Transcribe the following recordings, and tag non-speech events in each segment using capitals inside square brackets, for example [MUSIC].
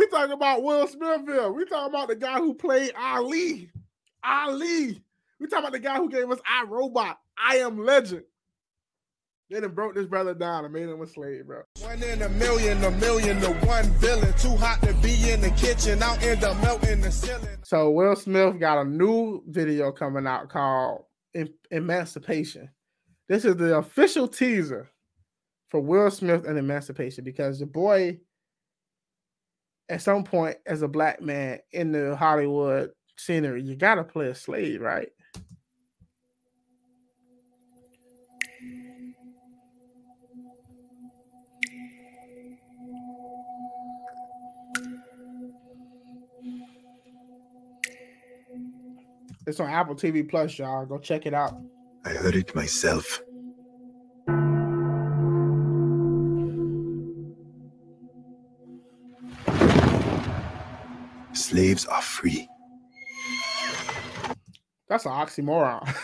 we talking about Will Smith here. We talking about the guy who played Ali. Ali. We talking about the guy who gave us I Robot. I am Legend. They done broke this brother down and made him a slave, bro. One in a million, a million to one villain. Too hot to be in the kitchen. I'll end up melting the ceiling. So Will Smith got a new video coming out called Emancipation. This is the official teaser for Will Smith and Emancipation because the boy, at some point, as a black man in the Hollywood scenery, you gotta play a slave, right? It's on Apple TV Plus, y'all. Go check it out. I heard it myself. Slaves are free. That's an oxymoron.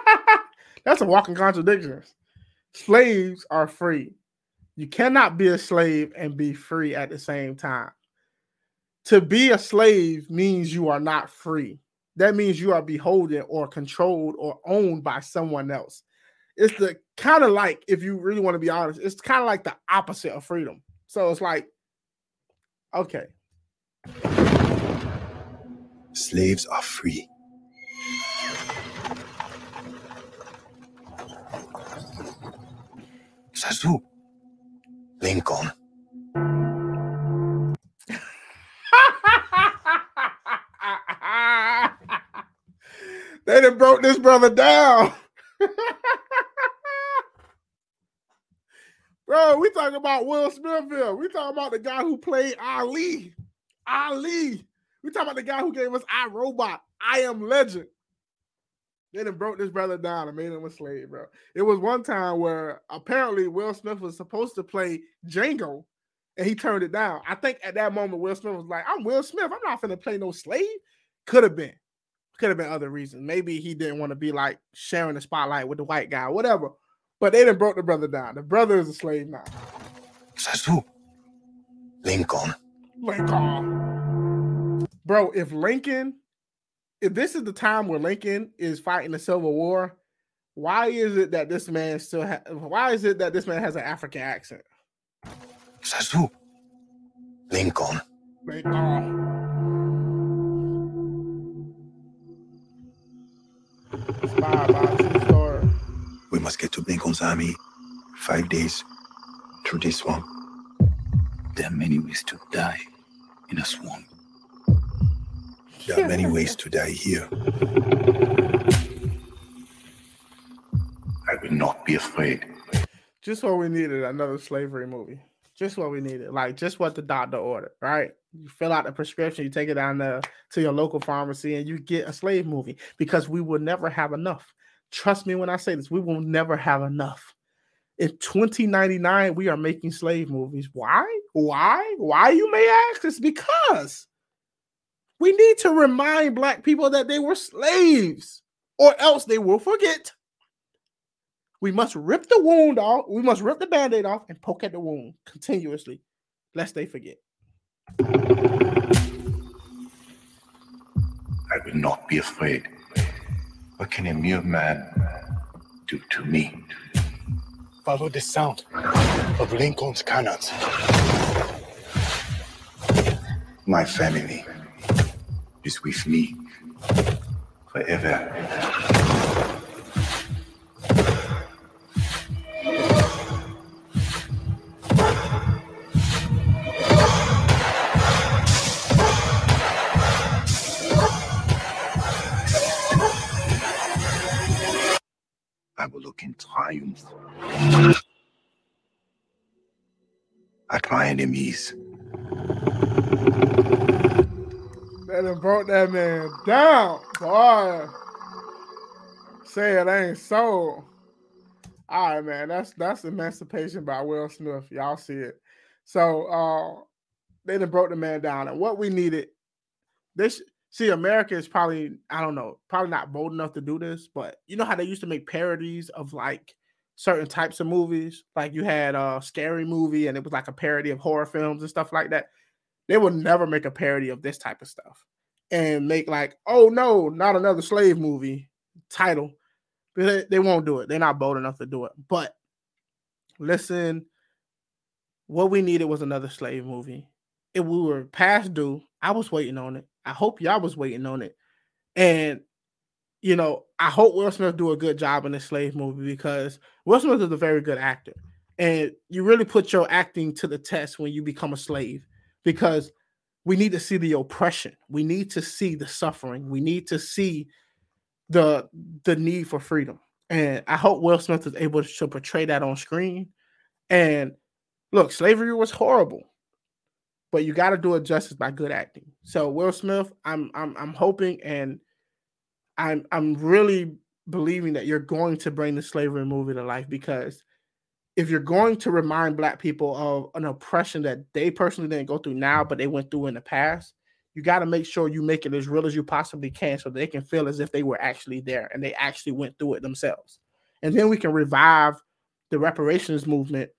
[LAUGHS] That's a walking contradiction. Slaves are free. You cannot be a slave and be free at the same time. To be a slave means you are not free. That means you are beholden or controlled or owned by someone else. It's the kind of like, if you really want to be honest, it's kind of like the opposite of freedom. So it's like, okay, Slaves are free. Sasu. Lincoln. [LAUGHS] they done broke this brother down. [LAUGHS] Bro, we talking about Will Smith here. We talking about the guy who played Ali. Ali. We talking about the guy who gave us I Robot. I am Legend. They done broke this brother down and made him a slave, bro. It was one time where apparently Will Smith was supposed to play Django and he turned it down. I think at that moment, Will Smith was like, I'm Will Smith. I'm not finna play no slave. Could have been. Could have been other reasons. Maybe he didn't want to be like sharing the spotlight with the white guy, whatever. But they done broke the brother down. The brother is a slave now. Lincoln. Lincoln. Bro, if Lincoln, if this is the time where Lincoln is fighting the Civil War, why is it that this man still ha- why is it that this man has an African accent? Sasu. Lincoln. Lincoln. A true story. We must get to Lincoln's army. Five days through this swamp. There are many ways to die in a swamp. There are many ways to die here. I will not be afraid. Just what we needed another slavery movie. Just what we needed. Like just what the doctor ordered, right? You fill out the prescription, you take it down to, to your local pharmacy, and you get a slave movie because we will never have enough. Trust me when I say this, we will never have enough. In 2099, we are making slave movies. Why? Why? Why, you may ask? It's because we need to remind black people that they were slaves, or else they will forget. We must rip the wound off. We must rip the band-aid off and poke at the wound continuously, lest they forget. I will not be afraid. What can a mere man do to me? Follow the sound of Lincoln's cannons. My family is with me forever. I will look in triumph at my enemies. They done brought that man down, boy. Say it ain't so. All right, man. That's that's Emancipation by Will Smith. Y'all see it. So uh they done broke the man down. And what we needed, this see, America is probably, I don't know, probably not bold enough to do this, but you know how they used to make parodies of like certain types of movies? Like you had a scary movie and it was like a parody of horror films and stuff like that. They will never make a parody of this type of stuff and make like, oh no, not another slave movie title. But they, won't do it. They're not bold enough to do it. But listen, what we needed was another slave movie. If we were past due, I was waiting on it. I hope y'all was waiting on it. And you know, I hope Will Smith do a good job in this slave movie because Will Smith is a very good actor. And you really put your acting to the test when you become a slave because we need to see the oppression. We need to see the suffering. We need to see the the need for freedom. And I hope Will Smith is able to portray that on screen. And look, slavery was horrible, but you got to do it justice by good acting. So Will Smith, I'm I'm I'm hoping and I'm I'm really believing that you're going to bring the slavery movie to life because if you're going to remind black people of an oppression that they personally didn't go through now, but they went through in the past, you got to make sure you make it as real as you possibly can so they can feel as if they were actually there and they actually went through it themselves. And then we can revive the reparations movement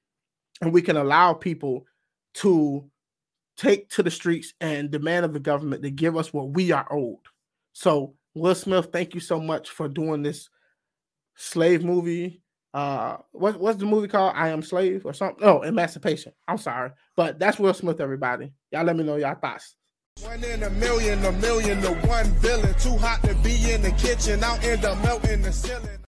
and we can allow people to take to the streets and demand of the government to give us what we are owed. So, Will Smith, thank you so much for doing this slave movie. Uh, what, what's the movie called? I Am Slave or something? Oh, Emancipation. I'm sorry, but that's Will Smith. Everybody, y'all, let me know y'all thoughts. One in a million, a million to one villain. Too hot to be in the kitchen, out in the melting the ceiling.